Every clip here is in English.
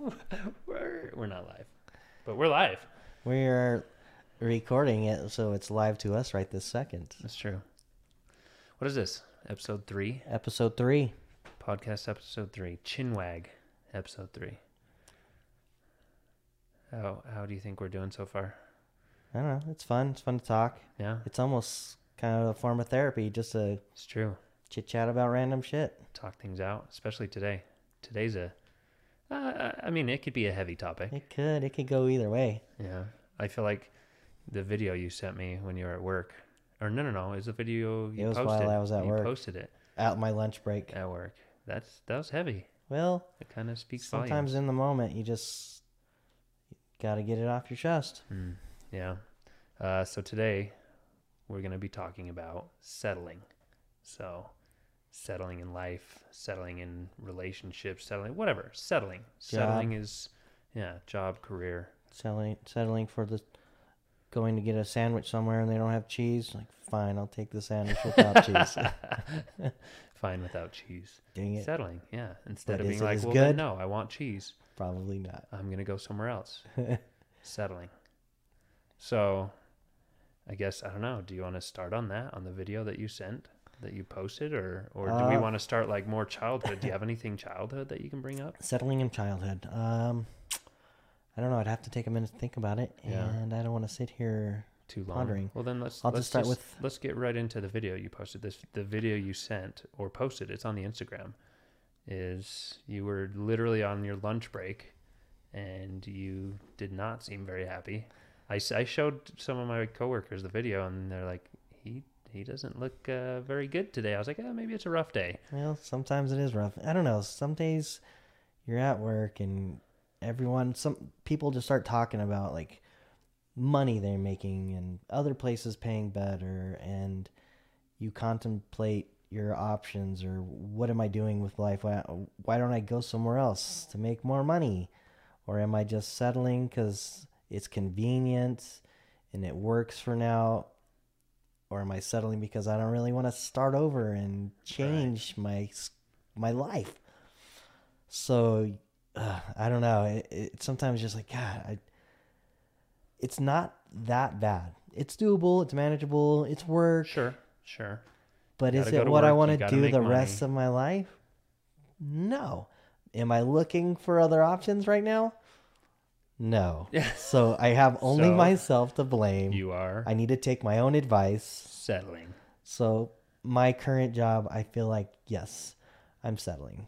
we're we're not live, but we're live. We're recording it so it's live to us right this second. That's true. What is this? Episode three, Episode three. podcast episode three, Chinwag, episode three. How how do you think we're doing so far? I don't know. It's fun. It's fun to talk. Yeah, It's almost kind of a form of therapy just to it's true. chit chat about random shit. Talk things out, especially today. Today's a, uh, I mean, it could be a heavy topic. It could. It could go either way. Yeah, I feel like the video you sent me when you were at work, or no, no, no, it's a video you It was posted. while I was at you work. posted it at my lunch break. at work. That's that was heavy. Well, It kind of speaks sometimes in the moment you just got to get it off your chest. Mm, yeah. Uh, so today we're gonna be talking about settling. So settling in life, settling in relationships, settling whatever. Settling. Settling is yeah, job, career. Settling, settling for the going to get a sandwich somewhere and they don't have cheese. Like, fine, I'll take the sandwich without cheese. Fine without cheese. Dang it. Settling, yeah. Instead But of being like, well, good? no, I want cheese. Probably not. I'm gonna go somewhere else. Settling. So, I guess I don't know. Do you want to start on that on the video that you sent that you posted, or or do we Uh, want to start like more childhood? Do you have anything childhood that you can bring up? Settling in childhood. Um, I don't know. I'd have to take a minute to think about it, Yeah. and I don't want to sit here. Too long. Pondering. Well, then let's I'll let's just start with- let's get right into the video you posted. This the video you sent or posted. It's on the Instagram. Is you were literally on your lunch break, and you did not seem very happy. I, s- I showed some of my coworkers the video, and they're like, he doesn't look uh, very good today. I was like, oh, maybe it's a rough day. Well, sometimes it is rough. I don't know. Some days you're at work and everyone, some people just start talking about like money they're making and other places paying better, and you contemplate your options or what am I doing with life? Why, why don't I go somewhere else to make more money? Or am I just settling because it's convenient and it works for now? Or am I settling because I don't really want to start over and change my my life? So uh, I don't know. It, it sometimes just like God. I, it's not that bad. It's doable. It's manageable. It's work. Sure, sure. But is it what I want to do the money. rest of my life? No. Am I looking for other options right now? No. so I have only So, myself to blame. You are I need to take my own advice. settling. So my current job, I feel like yes, I'm settling.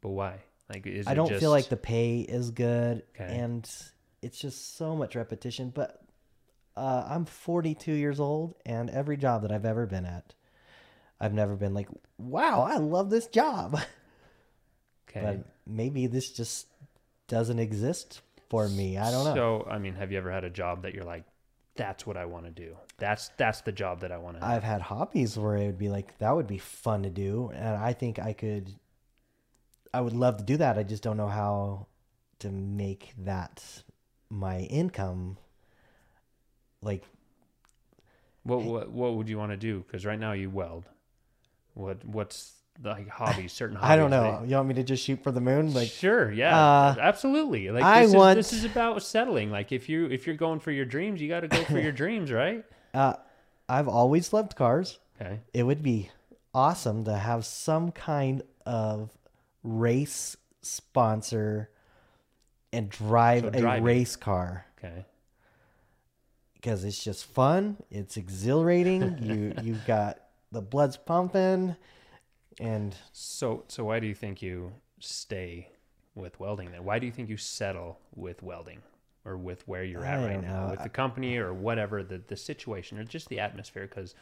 But why? Like, is I it don't just, feel like the pay is good, Okay. and it's just so much repetition. But uh, I'm 42 years old, and every job that I've ever been at, I've never been like, "Wow, I love this job." okay. But maybe this just doesn't exist for me. I don't know. So, I mean, have you ever had a job that you're like, that's what I want to do. That's that's the job that I want to have. I've had hobbies where it would be like that would be fun to do, and I think I could. I would love to do that. I just don't know how to make that my income. Like What what what would you want to do? Because right now you weld. What what's like hobbies? Certain hobbies. I don't know. You want me to just shoot for the moon? Like sure, yeah, uh, absolutely. Like I this is, want- this is about settling. Like if you if you're going for your dreams, you got to go for your dreams, right? uh, I've always loved cars. Okay. It would be awesome to have some kind of race sponsor and drive So a driving. race car. Okay. because it's just fun. It's exhilarating. you you've got the blood's pumping, and So so why do you think you stay with welding then? Why do you think you settle with welding or with where you're at I right now know. with the company or whatever the the situation or just the atmosphere cuz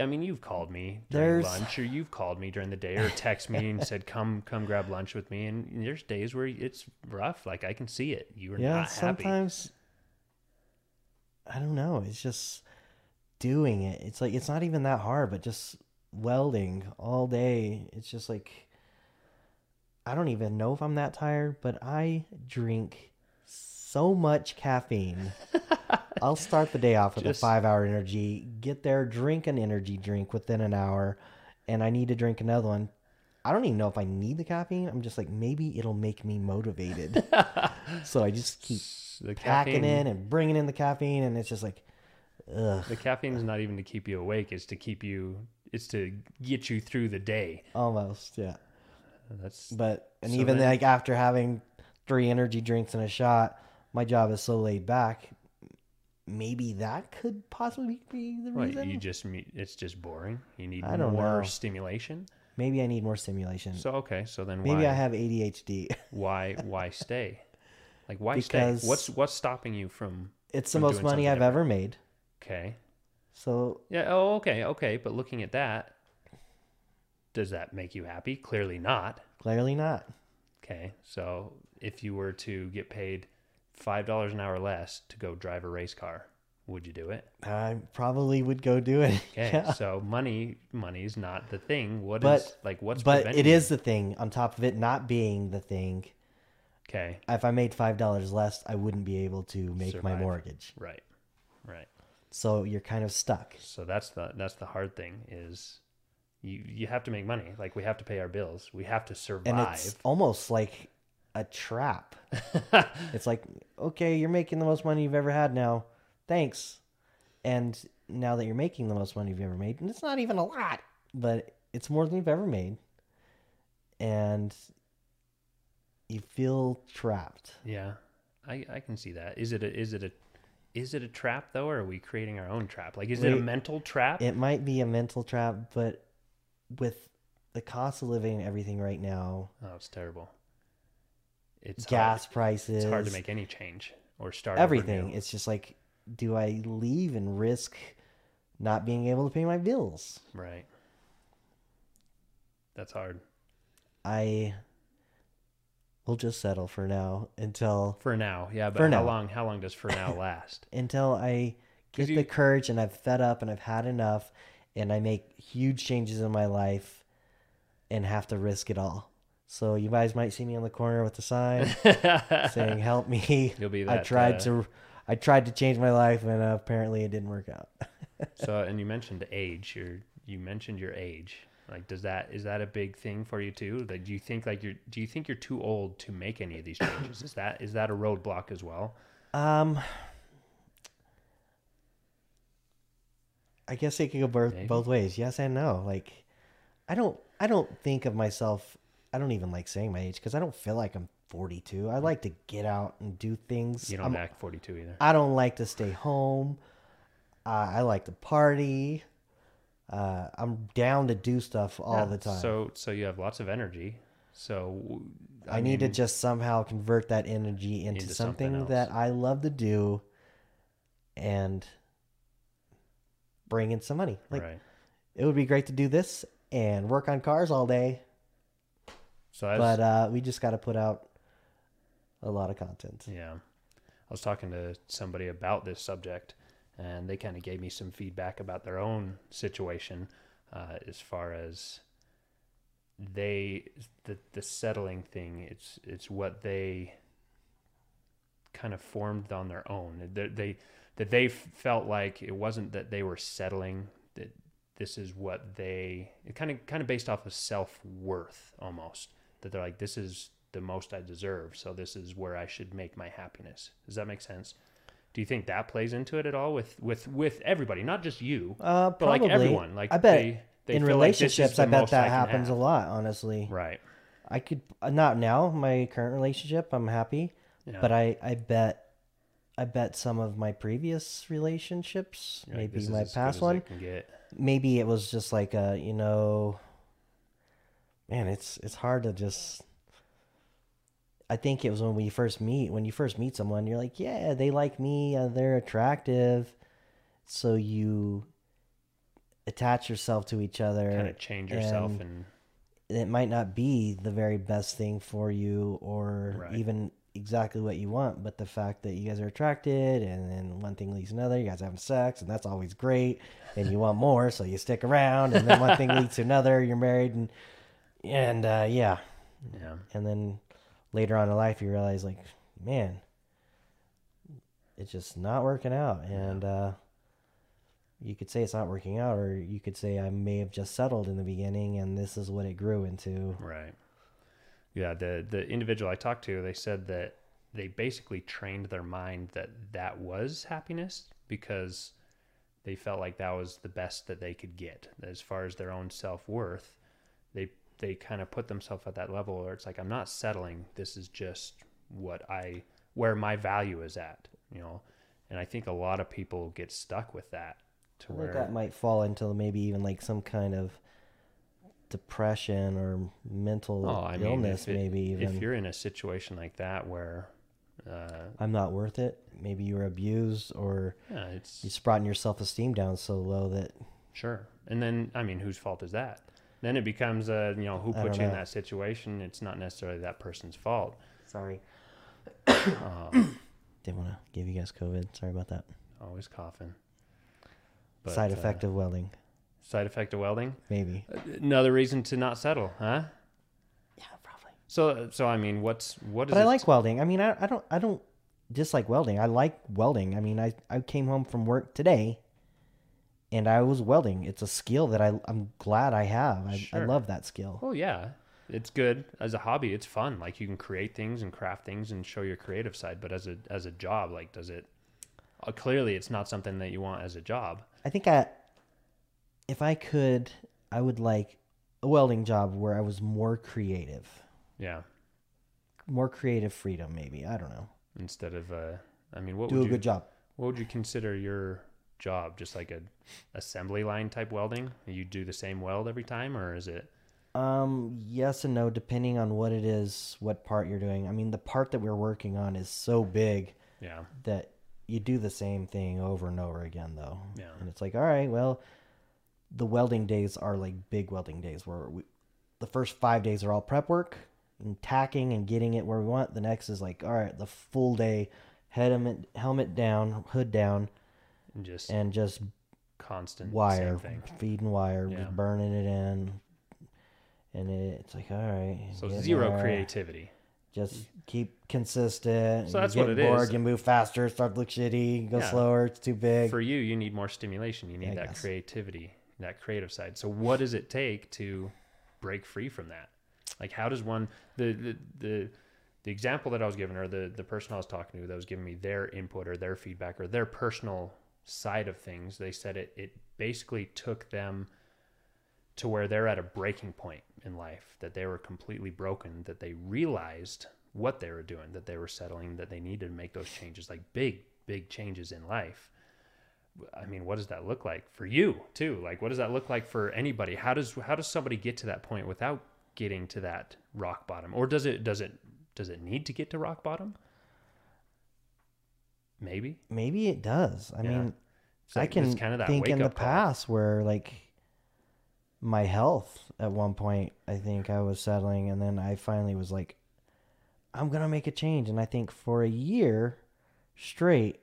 I mean, you've called me during There's- lunch, or you've called me during the day, or text me and said, "Come, come, grab lunch with me." And there's days where it's rough. Like I can see it. You are yeah, not happy. sometimes I don't know. It's just doing it. It's like it's not even that hard, but just welding all day. It's just like I don't even know if I'm that tired, but I drink so much caffeine. I'll start the day off with Just- a five hour energy, get there, drink an energy drink within an hour, and I need to drink another one. I don't even know if I need the caffeine. I'm just like maybe it'll make me motivated. so I just keep the packing caffeine, in and bringing in the caffeine, and it's just like, ugh, The caffeine is not even to keep you awake; it's to keep you. It's to get you through the day. almost yeah. That's But and So even then- like after having three energy drinks and a shot, my job is so laid back. Maybe that could possibly be the reason. you just. It's just boring. You need I don't more know. stimulation. Maybe I need more stimulation. So okay, so then Maybe why I have ADHD. why why stay? Like why Because- stay? What's what's stopping you from? it's the From most money I've ever made. Okay, So yeah. Oh, okay, okay. But looking at that, does that make you happy? Clearly not. clearly not. Okay, so if you were to get paid five dollars an hour less to go drive a race car, would you do it? I probably would go do it. Okay, Yeah. so money money's not the thing. What is But- like what's But it is the thing. On top of it not being the thing, okay. if I made five dollars less, I wouldn't be able to make my mortgage. Right, right. So you're kind of stuck. So that's the that's the hard thing is you you have to make money. Like we have to pay our bills. We have to survive. And it's almost like a trap. it's like, okay, you're making the most money you've ever had now. Thanks. And now that you're making the most money you've ever made, and it's not even a lot, but it's more than you've ever made. And you feel trapped. yeah, I I can see that. Is it a is it a is it a trap though, or are we creating our own trap? Like, is it a mental trap? It might be a mental trap, but with the cost of living and everything right now, oh, it's terrible. It's gas Hard, prices, it's hard to make any change or start everything. It's just like, do I leave and risk not being able to pay my bills? Right. That's hard I will just settle for now until for now. Yeah, but For how now. long? How long does for now last? until I get you- the courage and I've fed up and I've had enough and I make huge changes in my life and have to risk it all. So you guys might see me on the corner with a sign saying "Help me." You'll be that. I tried uh, to I tried to change my life and uh, apparently it didn't work out. So, and you mentioned age. Your you mentioned your age. Like, does that is that a big thing for you too? That do you think like you're do you think you're too old to make any of these changes? is that is that a roadblock as well? Um, I guess it could go both, Maybe. both ways. Yes and no. Like, I don't, I don't think of myself. I don't even like saying my age because I don't feel like I'm 42. I like to get out and do things. You don't I'm- act 42 either. I don't like to stay home. Uh, I like to party. Uh, I'm down to do stuff all Yeah, the time. So so you have lots of energy. So I, need to just somehow convert that energy into, Into something something, that I love to do and bring in some money. Like right. it would be great to do this and work on cars all day, So that's but uh, we just got to put out a lot of content. Yeah. I was talking to somebody about this subject, and they kind of gave me some feedback about their own situation uh, as far as they the the settling thing. It's it's what they kind of formed on their own. They, they that they felt like it wasn't that they were settling. That this is what they it kind of kind of based off of self worth almost. That they're like this is the most I deserve, so this is where I should make my happiness. Does that make sense? Do you think that plays into it at all with with with everybody, not just you, Uh, but probably. like everyone? Like I bet they, they in feel like relationships, I bet that can happens a lot. Honestly, Right. I could uh, not now. My current relationship, I'm happy, Yeah. but I I bet I bet some of my previous relationships, You're maybe is my past one, it can get. maybe it was just like a you know man it's it's hard to just i think it was when we first meet when you first meet someone you're like yeah they like me uh, they're attractive so you attach yourself to each other Kind of change yourself and and it might not be the very best thing for you or Right. even exactly what you want but the fact that you guys are attracted and then one thing leads to another you guys having sex and that's always great and you want more so you stick around and then one thing leads to another you're married and and uh, yeah yeah. and then later on in life you realize like man it's just not working out and uh you could say it's not working out, or you could say I may have just settled in the beginning, and this is what it grew into. Right. Yeah, the the individual I talked to, they said that they basically trained their mind that that was happiness because they felt like that was the best that they could get as far as their own self-worth. They they kind of put themselves at that level where it's like I'm not settling. This is just what I where my value is at, you know. And I think a lot of people get stuck with that to where that might fall into maybe even like some kind of depression or mental Oh, I mean, illness. it- maybe even if you're in a situation like that where uh, I'm not worth it. Maybe you were abused, or yeah, it's you brought your self esteem down so low that Sure. And then, I mean, whose fault is that? Then it becomes, uh, you know, who put you in that situation? It's not necessarily that person's fault. sorry, Uh, didn't want to give you guys COVID. Sorry about that. always coughing. Side uh, effect of welding, side effect of welding. maybe. Another reason to not settle, huh? Yeah, probably. So, so I mean, what's what is? But I like welding. I mean, I, I don't I don't dislike welding. I like welding. I mean, I I came home from work today, and I was welding. It's a skill that I I'm glad I have. I, I love that skill. Oh yeah, it's good as a hobby. It's fun. Like you can create things and craft things and show your creative side. But as a as a job, like, does it? Uh, clearly, it's not something that you want as a job. I think I, if I could, I would like a welding job where I was more creative, Yeah. more creative freedom. Maybe I don't know. Instead of, uh, I mean, what Do would a you good job. What would you consider your job? Just like a assembly line type welding? You do the same weld every time, or is it? Um, yes and no, depending on what it is, what part you're doing. I mean, the part that we're working on is so big Yeah, that you do the same thing over and over again, though. Yeah. And it's like, all right, well, the welding days are like big welding days where we, the first five days are all prep work and tacking and getting it where we want. The next is like, all right, the full day, helmet, helmet down, hood down, and just and just constant wire, same thing. feeding wire, Yeah. just burning it in. And it's like, all right. So zero there. creativity. Just keep consistent. So You that's get what it bored, is. You move faster, start to look shitty. Go Yeah. slower. It's too big. For you, you need more stimulation. You need I that guess. creativity, that creative side. So what does it take to break free from that? Like how does one the the the, the example that I was given, or the the person I was talking to that was giving me their input or their feedback or their personal side of things, they said it it basically took them to where they're at a breaking point in life, that they were completely broken, that they realized what they were doing, that they were settling, that they needed to make those changes, like big, big changes in life. I mean, what does that look like for you too? Like, what does that look like for anybody? How does how does somebody get to that point without getting to that rock bottom, or does it does it does it need to get to rock bottom? Maybe. Maybe it does. I Yeah. mean, It's I can kind of that think in the call. past where like my health at one point, I think I was settling, and then I finally was like, I'm gonna make a change, and I think for a year straight,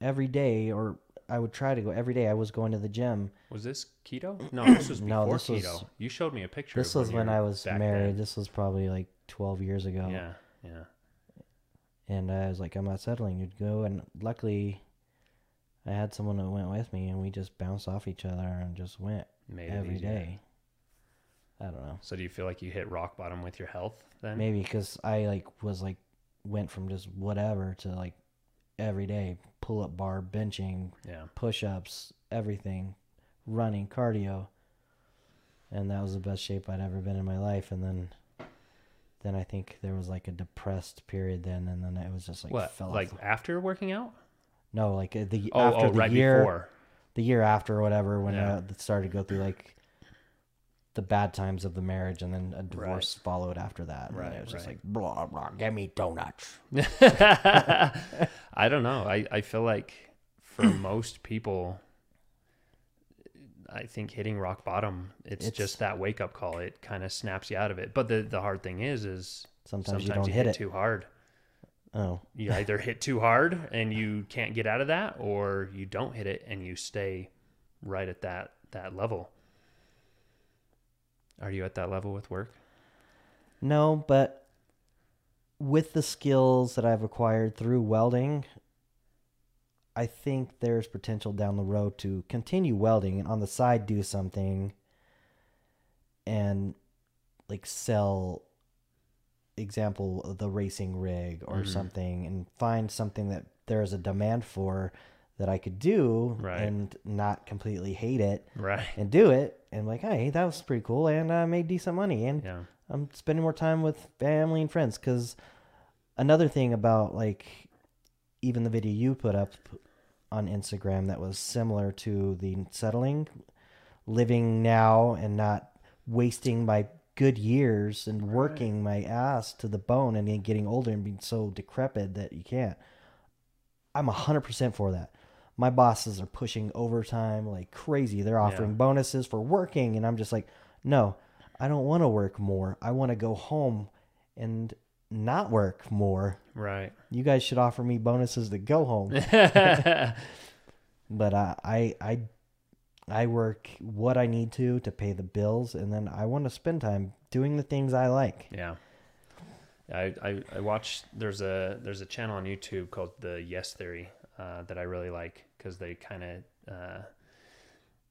every day, or I would try to go every day. I was going to the gym. Was this keto? No, this was before No, this keto. was- you showed me a picture. This was when I was married. then. This was probably like 12 years ago. Yeah, yeah. And I was like, I'm not settling. You'd go, and luckily, I had someone that went with me, and we just bounced off each other and just went Made every day. I don't know. So do you feel like you hit rock bottom with your health then? Maybe because I like was like went from just whatever to like every day pull up bar, benching, Yeah. push ups, everything, running, cardio, and that was the best shape I'd ever been in my life. And then, then I think there was like a depressed period then, and then it was just like what? fell Like off. after working out? No, like uh, the Oh, after oh, the right year, before. the year after or whatever when Yeah. uh, it started to go through like the bad times of the marriage, and then a divorce followed after that. and Right, it was just like blah blah. Give me donuts. I don't know. I, I feel like for most people, I think hitting rock bottom, it's, It's- just that wake up call. It kind of snaps you out of it. But the, the hard thing is, is Sometimes, sometimes, you don't you hit, hit it. too hard. Oh, You either hit too hard and you can't get out of that, or you don't hit it and you stay right at that that level. Are you at that level with work? no, but with the skills that I've acquired through welding, I think there's potential down the road to continue welding and on the side do something and like sell example the racing rig or Mhm. something and find something that there's a demand for that I could do Right. and not completely hate it Right. and do it and like hey that was pretty cool and I made decent money and Yeah. I'm spending more time with family and friends because another thing about like even the video you put up on Instagram that was similar to the settling, living now and not wasting my good years and Right. working my ass to the bone and then getting older and being so decrepit that you can't. I'm 100% for that. My bosses are pushing overtime like crazy. They're offering Yeah. bonuses for working and I'm just like, "No, I don't want to work more. I want to go home and not work more. Right. You guys should offer me bonuses to go home." but uh, I I I work what I need to to pay the bills, and then I want to spend time doing the things I like. Yeah. I, I, I watch there's a there's a channel on YouTube called the Yes Theory uh, that I really like because they kind of uh,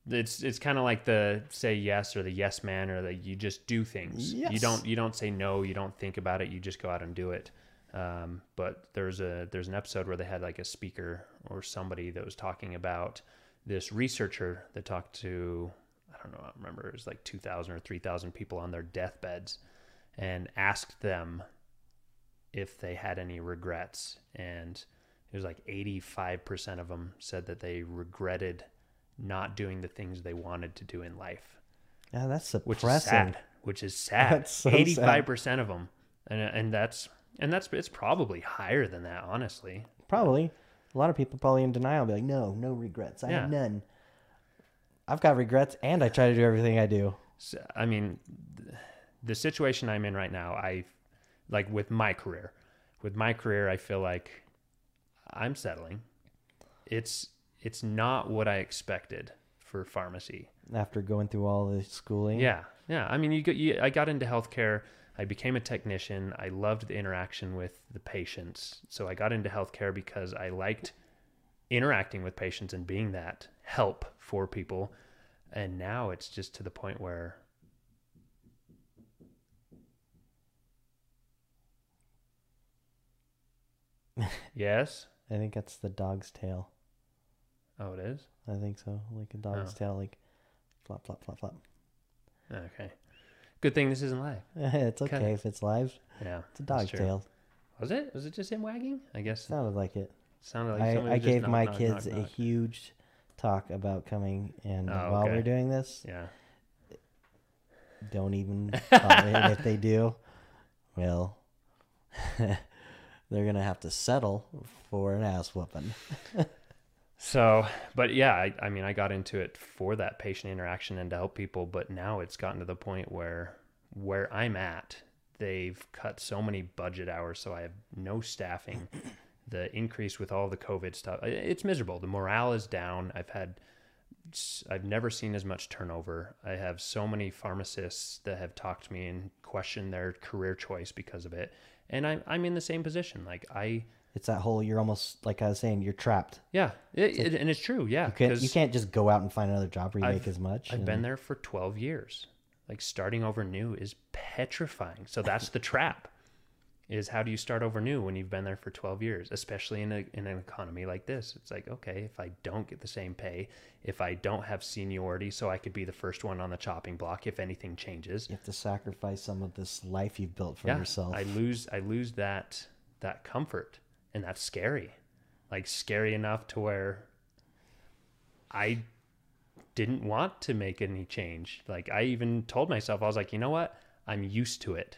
it's it's kind of like the say yes or the yes man or the you just do things. Yes. you don't you don't say no you don't think about it you just go out and do it. Um, but there's a there's an episode where they had like a speaker or somebody that was talking about this researcher that talked to I don't know I remember it was like 2,000 or 3,000 people on their deathbeds and asked them if they had any regrets. And it was like 85% of them said that they regretted not doing the things they wanted to do in life Yeah, that's which is sad which is sad so sad. 85% of them and uh, and that's and that's it's probably higher than that honestly Probably a lot of people probably in denial. Be like, no, no regrets. I have none. I've got regrets, and I try to do everything I do. So, I mean, the situation I'm in right now, I like with my career. With my career, I feel like I'm settling. It's it's not what I expected for pharmacy. After going through all the schooling, Yeah, yeah. I mean, you, got, you I got into healthcare. I became a technician. I loved the interaction with the patients. So I got into healthcare because I liked interacting with patients and being that help for people. And now it's just to the point where Yes. I think that's the dog's tail. Oh, it is. I think so, like a dog's Oh. tail, like flop, flop, flop, flop. Okay. Good thing this isn't live. it's okay Kinda- if it's live. Yeah. It's a dog's tail. Was it? Was it just him wagging? I guess it Sounded like it. sounded like I, I gave knock, my knock, kids knock, a huge talk about coming, and Oh, while okay. we're doing this, Yeah. don't even if they do, well, they're gonna have to settle for an ass whooping. So, but yeah, I, I mean, I got into it for that patient interaction and to help people, but now it's gotten to the point where where I'm at, they've cut so many budget hours, so I have no staffing. the increase with all the COVID stuff, it's miserable. The morale is down. I've had, I've never seen as much turnover. I have so many pharmacists that have talked to me and questioned their career choice because of it, and I'm I'm in the same position. Like I. It's that whole you're almost like I was saying, you're trapped. Yeah, it, it, and it's true. Yeah, You can't you can't just go out and find another job where you I've- make as much. I've been there for 12 years. Like starting over new is petrifying. So that's the trap. Is how do you start over new when you've been there for 12 years, especially in a in an economy like this? It's like, okay, if I don't get the same pay, if I don't have seniority so I could be the first one on the chopping block if anything changes. You have to sacrifice some of this life you've built for Yeah, yourself. I lose I lose that that comfort and that's scary. Like scary enough to where I didn't want to make any change. Like I even told myself I was like, "You know what? I'm used to it.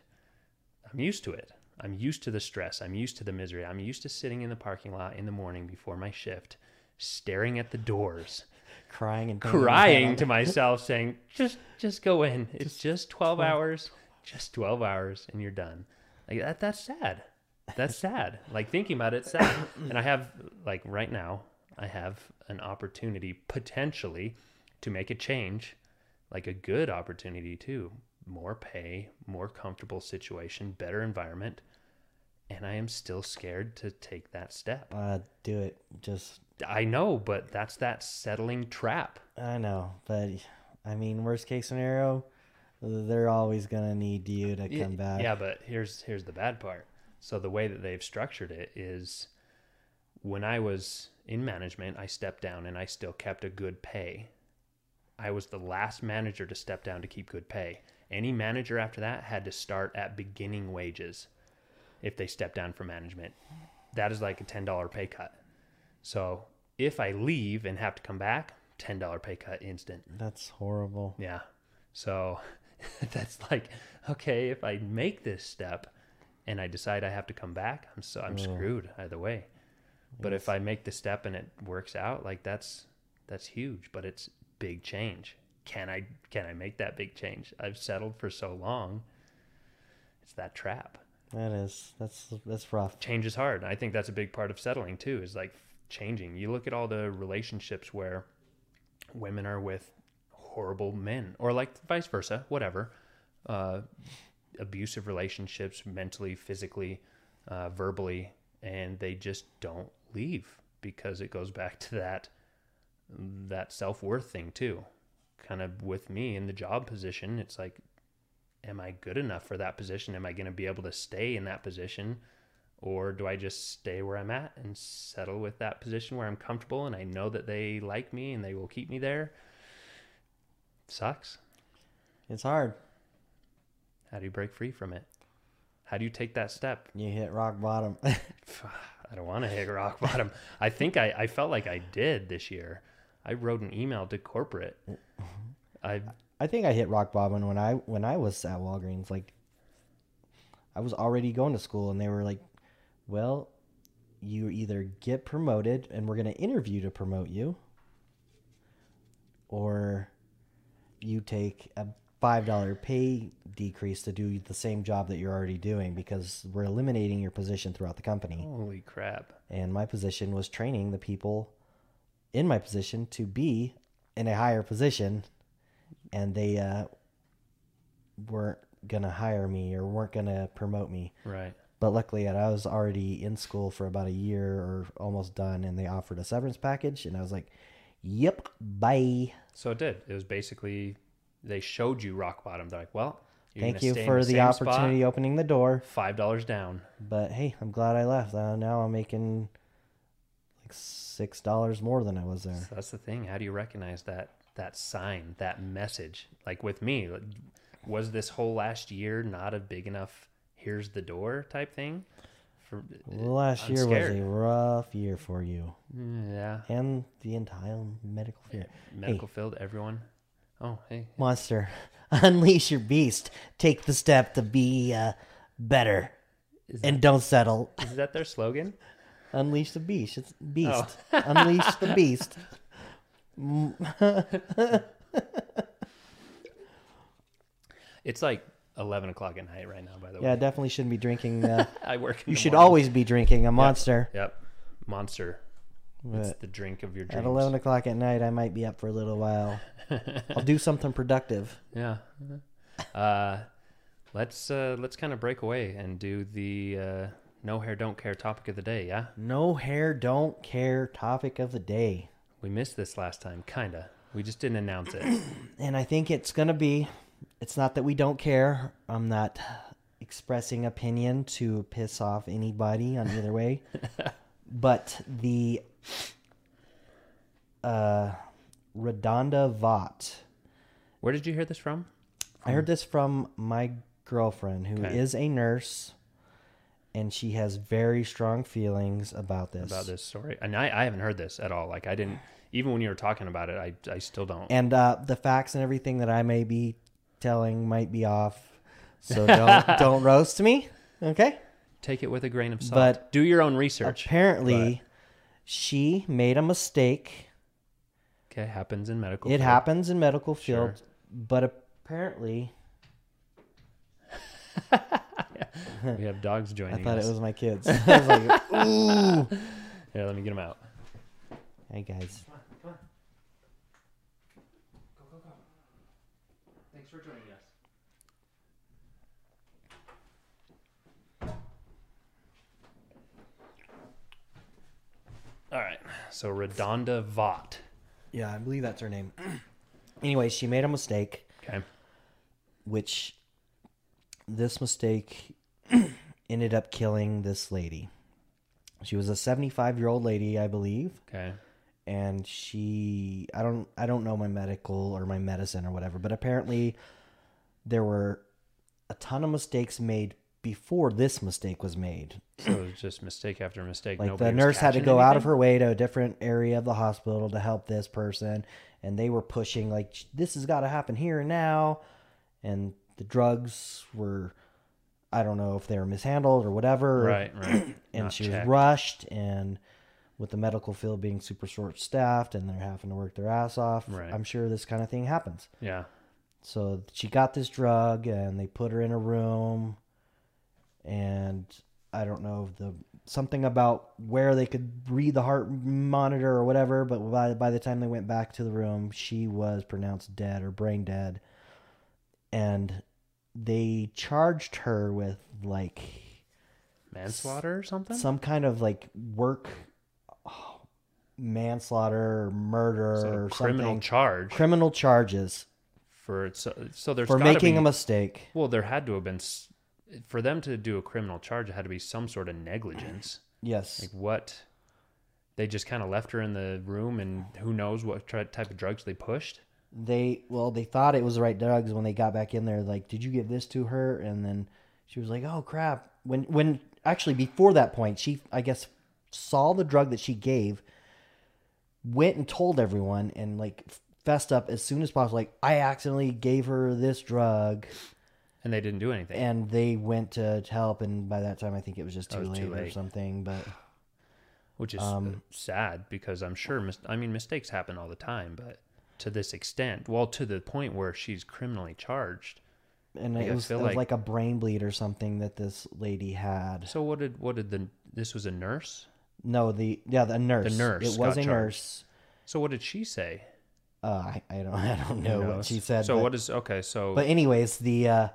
I'm used to it. I'm used to the stress. I'm used to the misery. I'm used to sitting in the parking lot in the morning before my shift, staring at the doors, crying and banging your head crying to myself saying just just go in it's just 12 hours just 12 hours and you're done like that that's sad that's sad like thinking about it sad and i have like right now i have an opportunity potentially to make a change like a good opportunity too more pay more comfortable situation better environment and i am still scared to take that step Uh, do it. Just I know, but that's that settling trap. I know, but I mean, worst case scenario, they're always gonna need you to come back. Yeah, but here's here's the bad part. So the way that they've structured it is when I was in management, I stepped down and I still kept a good pay. I was the last manager to step down to keep good pay. Any manager after that had to start at beginning wages if they step down from management. That is like a $10 pay cut. So if I leave and have to come back, $10 pay cut instant. That's horrible. Yeah. So that's like, okay, if I make this step and I decide I have to come back, I'm so I'm Ugh. screwed either way. But if I make the step and it works out, like that's that's huge, but it's big change. Can I can I make that big change? I've settled for so long. It's that trap. That is that's that's rough. Change is hard. I think that's a big part of settling too, is like changing. You look at all the relationships where women are with horrible men, or like vice versa, whatever. Uh, abusive relationships, mentally, physically, uh, verbally, and they just don't leave because it goes back to that that self worth thing too. Kind of with me in the job position, it's like, am I good enough for that position? Am I going to be able to stay in that position? Or do I just stay where I'm at and settle with that position where I'm comfortable and I know that they like me and they will keep me there? Sucks. It's hard. How do you break free from it? How do you take that step? You hit rock bottom. I don't want to hit rock bottom. I think I, I felt like I did this year. I wrote an email to corporate. I I think I hit rock bottom when I when I was at Walgreens. Like, I was already going to school, and they were like, "Well, you either get promoted, and we're gonna interview to promote you, or you take a five dollar pay decrease to do the same job that you're already doing because we're eliminating your position throughout the company." holy crap. and my position was training the people in my position to be in a higher position and they uh, weren't gonna hire me or weren't gonna promote me Right. but luckily i was already in school for about a year or almost done and they offered a severance package and i was like yep bye So it did. It was basically they showed you rock bottom. They're like, well, you're thank you for the, same opportunity opening the door Five dollars down. but hey i'm glad i left uh, now i'm making like six dollars more than i was there So that's the thing. How do you recognize that that sign, that message? Like with me, was this whole last year not a big enough "here's the door" type thing? For last I'm year scared. was a rough year for you Mm, yeah, and the entire medical field. medical field, everyone. Oh, hey, Monster, unleash your beast. Take the step to be uh, better, Is and don't settle. is that their slogan? Unleash the beast. It's beast. Oh. unleash the beast. It's like eleven o'clock at night right now. By the Yeah, way, Yeah, definitely shouldn't be drinking. Uh, I work. You should morning. always be drinking a monster. Yep, monster. It's the drink of your dreams. at eleven o'clock at night, I might be up for a little while. I'll do something productive. Yeah. Uh, let's uh, let's kind of break away and do the uh, no hair, don't care topic of the day. Yeah, No hair, don't care. Topic of the day. we missed this last time, kinda. We just didn't announce it. and I think it's gonna be. It's not that we don't care. I'm not expressing opinion to piss off anybody on either way, but the uh, RaDonda Vaught. Where did you hear this from? I heard this from my girlfriend, who is Okay. a nurse, and she has very strong feelings about this. About this story, and I, I haven't heard this at all. Like I didn't even when you were talking about it. I I still don't. and uh, the facts and everything that I may be telling might be off, so don't don't roast me, okay? Take it with a grain of salt. But do your own research. Apparently, she made a mistake. Okay, happens in medical. It field. happens in medical Sure. field, but apparently, We have dogs joining. I thought us. it was my kids. I was like, ooh. Here, let me get them out. Hey guys, Come on, come on. Go, go, go. Thanks for joining All right, So RaDonda Vaught. Yeah, I believe that's her name. anyway, she made a mistake, Okay. which this mistake ended up killing this lady. She was a 75 year old lady, I believe, Okay. and she I don't I don't know my medical or my medicine or whatever, but apparently there were a ton of mistakes made before this mistake was made. So it was just mistake after mistake. Like Nobody the nurse had to go out of her way to a different area of the hospital to help this person, and they were pushing like this has got to happen here and now, and the drugs were, I don't know if they were mishandled or whatever, Right, right. and Not she was rushed, and with the medical field being super short staffed and they're having to work their ass off, Right. I'm sure this kind of thing happens. Yeah. So she got this drug and they put her in a room and I don't know the something about where they could read the heart monitor or whatever, but by by the time they went back to the room, she was pronounced dead or brain dead. And they charged her with like Manslaughter or something? some kind of like work oh, manslaughter or murder So or criminal something. charge criminal charges for so, so there's for making be, a mistake. Well, there had to have been for them to do a criminal charge. It had to be some sort of negligence. Yes. Like what? They just kind of left her in the room, and who knows what tri- type of drugs they pushed. they well they thought it was the right drugs when they got back in there like did you give this to her and then she was like oh crap when when actually before that point she i guess saw the drug that she gave went and told everyone and like fessed up as soon as possible like i accidentally gave her this drug And they didn't do anything. and they went to help and by that time i think it was just too, was late, too or something but which is Um, sad because I'm sure. Mis- I mean, mistakes happen all the time, but to this extent, well, to the point where she's criminally charged. and Like, it was, it was like- like a brain bleed or something that this lady had So what did what did the this was a nurse? No, the yeah, the nurse. The nurse It was a charged. nurse. So what did she say? Uh, I, I don't I don't know what she said. So but, what is okay? So But anyways, the uh,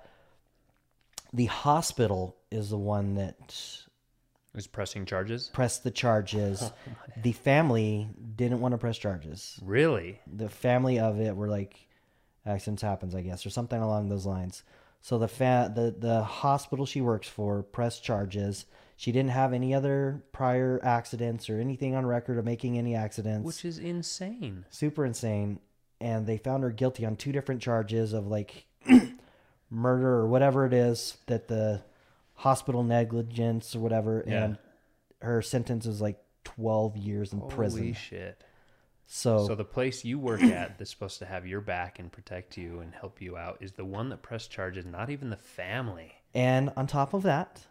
the hospital is the one that is pressing charges? pressed the charges. The family didn't want to press charges. Really? The family of it were like accidents happens, I guess, or something along those lines. So the fa- the the hospital she works for pressed charges. She didn't have any other prior accidents or anything on record of making any accidents. Which is insane. super insane and they found her guilty on two different charges of like murder or whatever it is that the hospital negligence or whatever Yeah. and her sentence is like 12 years in Holy prison Holy shit. so, So the place you work at that's supposed to have your back and protect you and help you out is the one that pressed charges, not even the family. and on top of that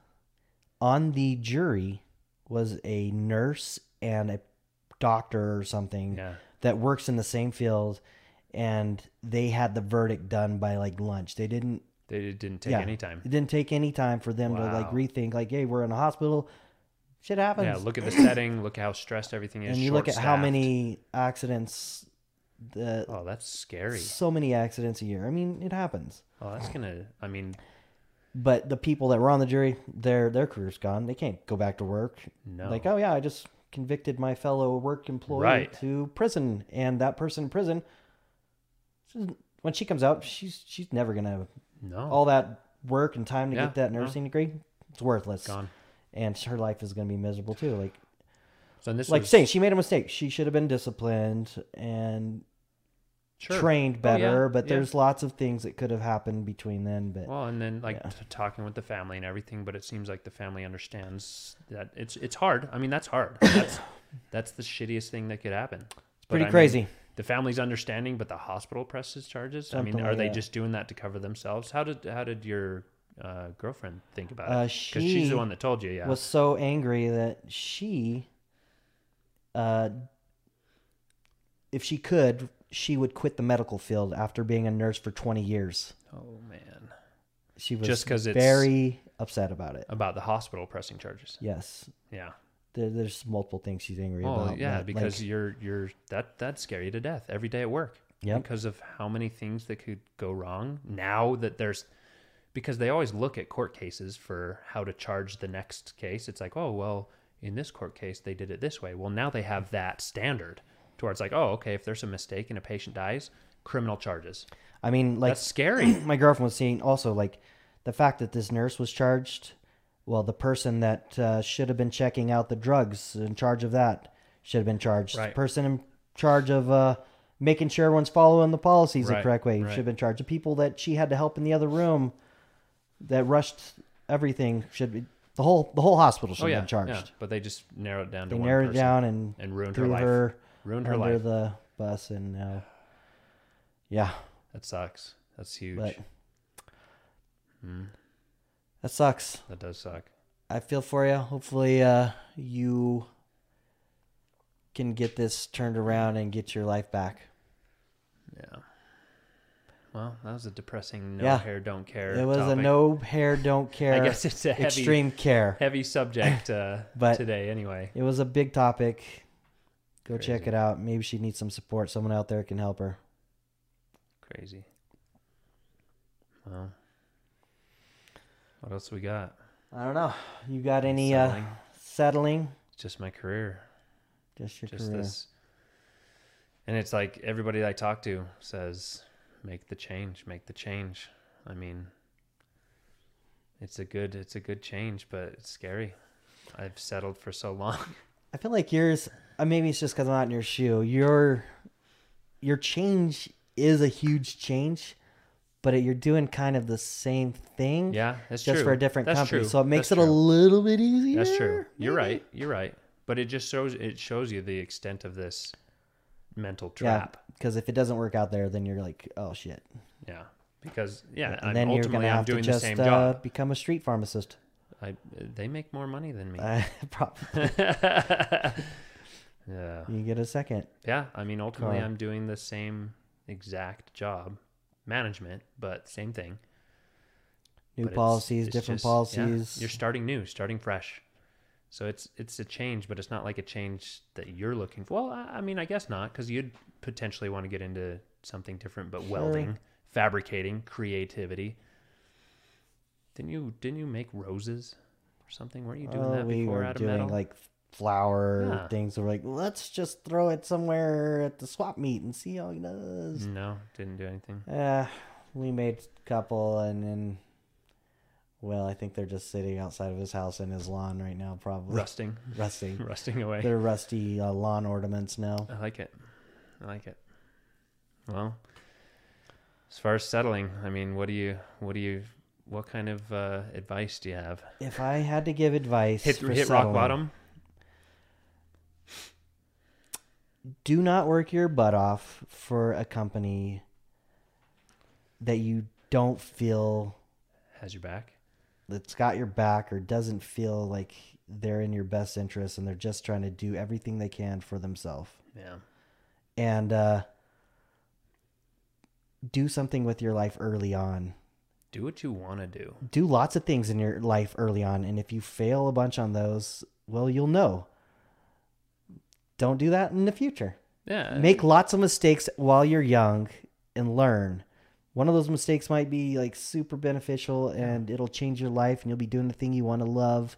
on the jury was a nurse and a doctor or something Yeah. that works in the same field and they had the verdict done by like lunch they didn't They didn't take Yeah. any time. It didn't take any time for them to like rethink, like, hey, we're in a hospital. Shit happens. Yeah, look at the setting, look how stressed everything is. and you look at how many accidents, the Oh, that's scary. so many accidents a year. I mean, it happens. Oh, that's gonna. I mean, But the people that were on the jury, their their career's gone. They can't go back to work. no. Like, oh yeah, I just convicted my fellow work employee Right. to prison, and that person in prison, when she comes out, she's she's never gonna no. all that work and time to Yeah, get that no. nursing degree. It's worthless. gone. and her life is going to be miserable too. Like, So this like was, saying she made a mistake. She should have been disciplined and sure. trained Oh, better. yeah, But yeah. there's lots of things that could have happened between then. But Well, and then like talking with the family and everything, but it seems like the family understands that it's it's hard. I mean, that's hard. That's that's the shittiest thing that could happen. But, pretty I mean, crazy. The family's understanding, but the hospital presses charges. I mean, are like they that. just doing that to cover themselves? How did how did your uh, girlfriend think about Uh, it? Because she's the one that told you. Yeah. Was so angry that she, uh, if she could, she would quit the medical field after being a nurse for 20 years. oh man. She was Just 'cause it's- very upset about it. About the hospital pressing charges. Yes, Yeah. There, there's multiple things she's angry Oh about. yeah, but, because like, you're you're that that's scary to death every day at work. Yep. Because of how many things that could go wrong. Now that there's because they always look at court cases for how to charge the next case. It's like, oh well, in this court case they did it this way. Well, now they have that standard towards like, oh, okay, if there's a mistake and a patient dies, criminal charges. I mean, like That's scary. my girlfriend was saying also like the fact that this nurse was charged. Well, the person that uh, should have been checking out the drugs in charge of that should have been charged. Right. The person in charge of uh, making sure everyone's following the policies the correct way right. should have been charged. The people that she had to help in the other room that rushed everything should be the whole the whole hospital should oh have yeah, been charged. yeah, but they just narrowed it down to They one narrowed it down and and ruined her life. her ruined her under life. the bus, and now, yeah, That sucks. That's huge. but Mm, that sucks. that does suck. I feel for you. Hopefully, uh, you can get this turned around and get your life back. Yeah. Well, that was a depressing no Yeah. hair, don't care. It was a no hair, don't care. I guess it's a heavy, extreme care. heavy subject uh, But- today. Anyway, It was a big topic. Go check it out. Maybe she needs some support. Someone out there can help her. crazy. Well, what else we got? I don't know. You got any uh, Settling. settling? It's just my career. Just your just career. this. And it's like everybody I talk to says, "Make the change. Make the change." I mean, it's a good, it's a good change, but it's scary. I've settled for so long. I feel like yours. Uh, maybe it's just because I'm not in your shoe. Your your change is a huge change, but it, you're doing kind of the same thing. Yeah, that's just true. for a different That's company. true. So it makes That's it a little bit easier. That's true. You're right. You're right. But it just shows it shows you the extent of this mental trap. Because if it doesn't work out there, then you're like, oh shit. Yeah. Because yeah, and I'm, then you're gonna I'm have doing to the just same uh, job. become a street pharmacist. I they make more money than me. Uh, probably yeah. you get a second. Yeah, I mean ultimately Car. I'm doing the same exact job, management, but same thing. New But policies, it's different just- yeah, policies. you're starting new, starting fresh. So it's it's a change, but it's not like a change that you're looking for. Well, I, I mean, I guess not, because you'd potentially want to get into something different, but welding, fabricating, creativity. Didn't you didn't you make roses or something? Weren't you doing Oh, that we before were out of doing metal? like flower Yeah. things. We're like, let's just throw it somewhere at the swap meet and see how he does. no, didn't do anything. Yeah, we made a couple, and then, well, I think they're just sitting outside of his house in his lawn right now, probably Rusting, rusting, rusting away. They're rusty uh, lawn ornaments now. I like it. I like it. Well, as far as settling, I mean, what do you, what do you, what kind of uh, advice do you have? If I had to give advice, Hit hit rock bottom. Do not work your butt off for a company that you don't feel Has your back. that's got your back or doesn't feel like they're in your best interest and they're just trying to do everything they can for themselves. Yeah. And uh, do something with your life early on. Do what you want to do. Do lots of things in your life early on. And if you fail a bunch on those, well, you'll know. Don't do that in the future. Yeah. Make lots of mistakes while you're young and learn. One of those mistakes might be like super beneficial and it'll change your life and you'll be doing the thing you want to love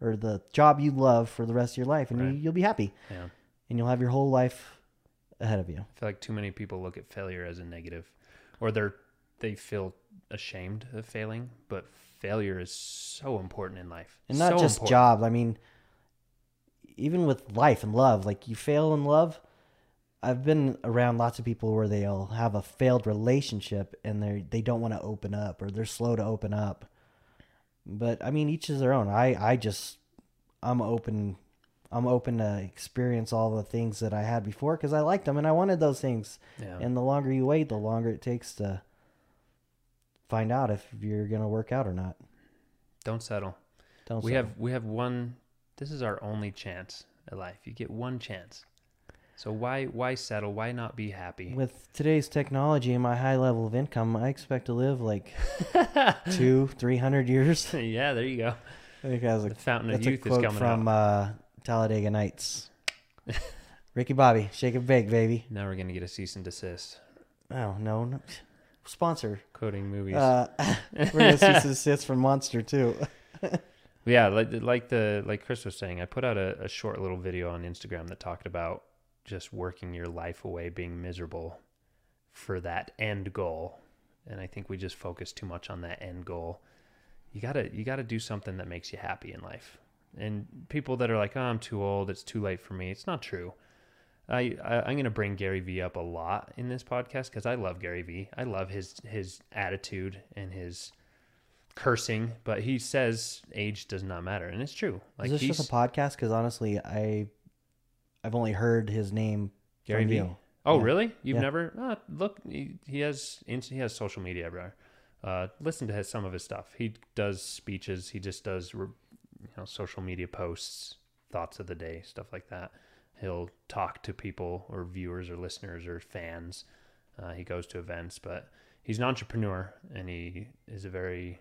or the job you love for the rest of your life and Right. you, you'll be happy Yeah. and you'll have your whole life ahead of you. I feel like too many people look at failure as a negative, or they're they feel ashamed of failing. But failure is so important in life, And not So just important. job. I mean, even with life and love, like you fail in love. I've been around lots of people where they'll have a failed relationship and they they don't want to open up or they're slow to open up. But I mean, each is their own. I I just I'm open. I'm open to experience all the things that I had before because I liked them and I wanted those things. Yeah. And the longer you wait, the longer it takes to find out if you're gonna work out or not. Don't settle. Don't we settle. have we have one. This is our only chance at life. You get one chance. So why why settle? Why not be happy? With today's technology and my high level of income, I expect to live like two, three hundred years. yeah, there you go. I think that's a, The fountain of that's a youth is quote coming from uh, Talladega Nights. Ricky Bobby, shake and bake, baby. Now we're gonna get a cease and desist. Oh no, no. sponsor. Quoting movies. Uh, we're gonna see some sits from Monster too. Yeah, like like the like Chris was saying, I put out a, a short little video on Instagram that talked about just working your life away, being miserable for that end goal. And I think we just focus too much on that end goal. You gotta you gotta do something that makes you happy in life. And people that are like, "Oh, I'm too old. It's too late for me." It's not true. I, I I'm gonna bring Gary Vee up a lot in this podcast because I love Gary Vee. I love his his attitude and his cursing, but he says age does not matter, and it's true. Like Is this he's just a podcast? Because honestly, I I've only heard his name. Gary Vee. Oh, Yeah. really? You've Yeah. never uh, look? He, he has he has social media everywhere. Uh, listen to his, some of his stuff. He does speeches. He just does you know social media posts, thoughts of the day, stuff like that. He'll talk to people or viewers or listeners or fans. Uh, he goes to events, but he's an entrepreneur and he is a very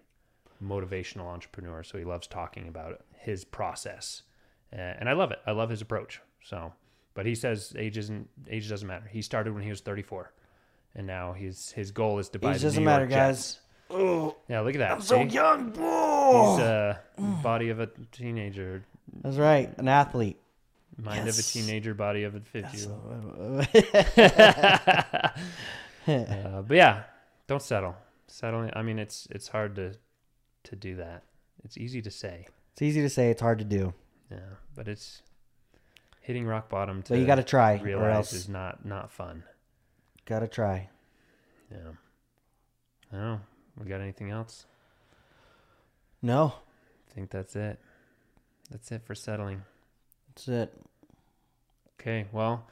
motivational entrepreneur. So he loves talking about his process, uh, and I love it. I love his approach. So, but he says age isn't age doesn't matter. He started when he was 34, and now his his goal is to buy Age doesn't matter, guys. Jets. Yeah, look at that. I'm so see? young. He's Oh, uh, body of a teenager, That's right, an athlete. mind of a teenager, body of a 50 year old. Uh, but yeah, don't settle. Settling. I mean, it's it's hard to to do that. It's easy to say. It's easy to say. It's hard to do, Yeah, but it's hitting rock bottom to but you got to try, or else is not not fun. got to try. Yeah. I. We got anything else? No, I think that's it. That's it for settling. that's it. Okay, well,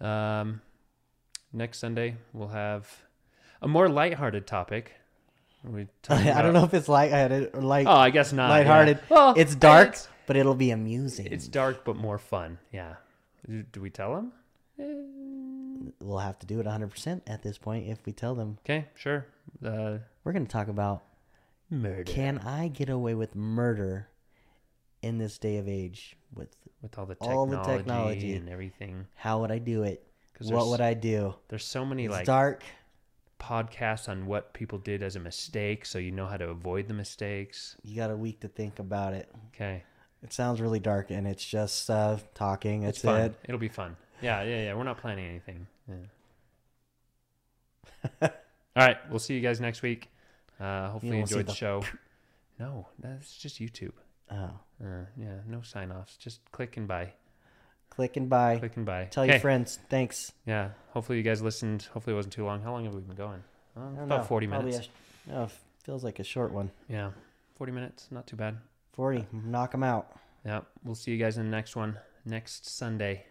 um, next Sunday we'll have a more lighthearted topic. We I don't know if it's lighthearted or light. Oh, I guess not. lighthearted. Yeah. Well, it's dark, It's, but it'll be amusing. it's dark but more fun. Yeah. Do, we tell them? we'll have to do it 100% at this point if we tell them. Okay, sure. Uh, We're going to talk about murder. can I get away with murder in this day of age with with all the all technology, the technology. and everything. how would I do it? What would I do? There's so many It's like dark. Podcasts on what people did as a mistake, so you know how to avoid the mistakes. You got a week to think about it. Okay, It sounds really dark and it's just uh, talking. it's That's fun. it. It'll be fun. Yeah, yeah, yeah. We're not planning anything. Yeah. All right, we'll see you guys next week. Uh, hopefully you enjoyed the the show. No, that's just YouTube. Oh. Uh, yeah, no sign offs. Just click and buy. Click and buy. Click and buy. Tell your friends. Thanks. Yeah. Hopefully you guys listened. Hopefully it wasn't too long. How long have we been going? Uh, about know, 40 minutes. A, no, feels like a short one. Yeah. 40 minutes. Not too bad. 40. Knock them out. Yeah. We'll see you guys in the next one next Sunday.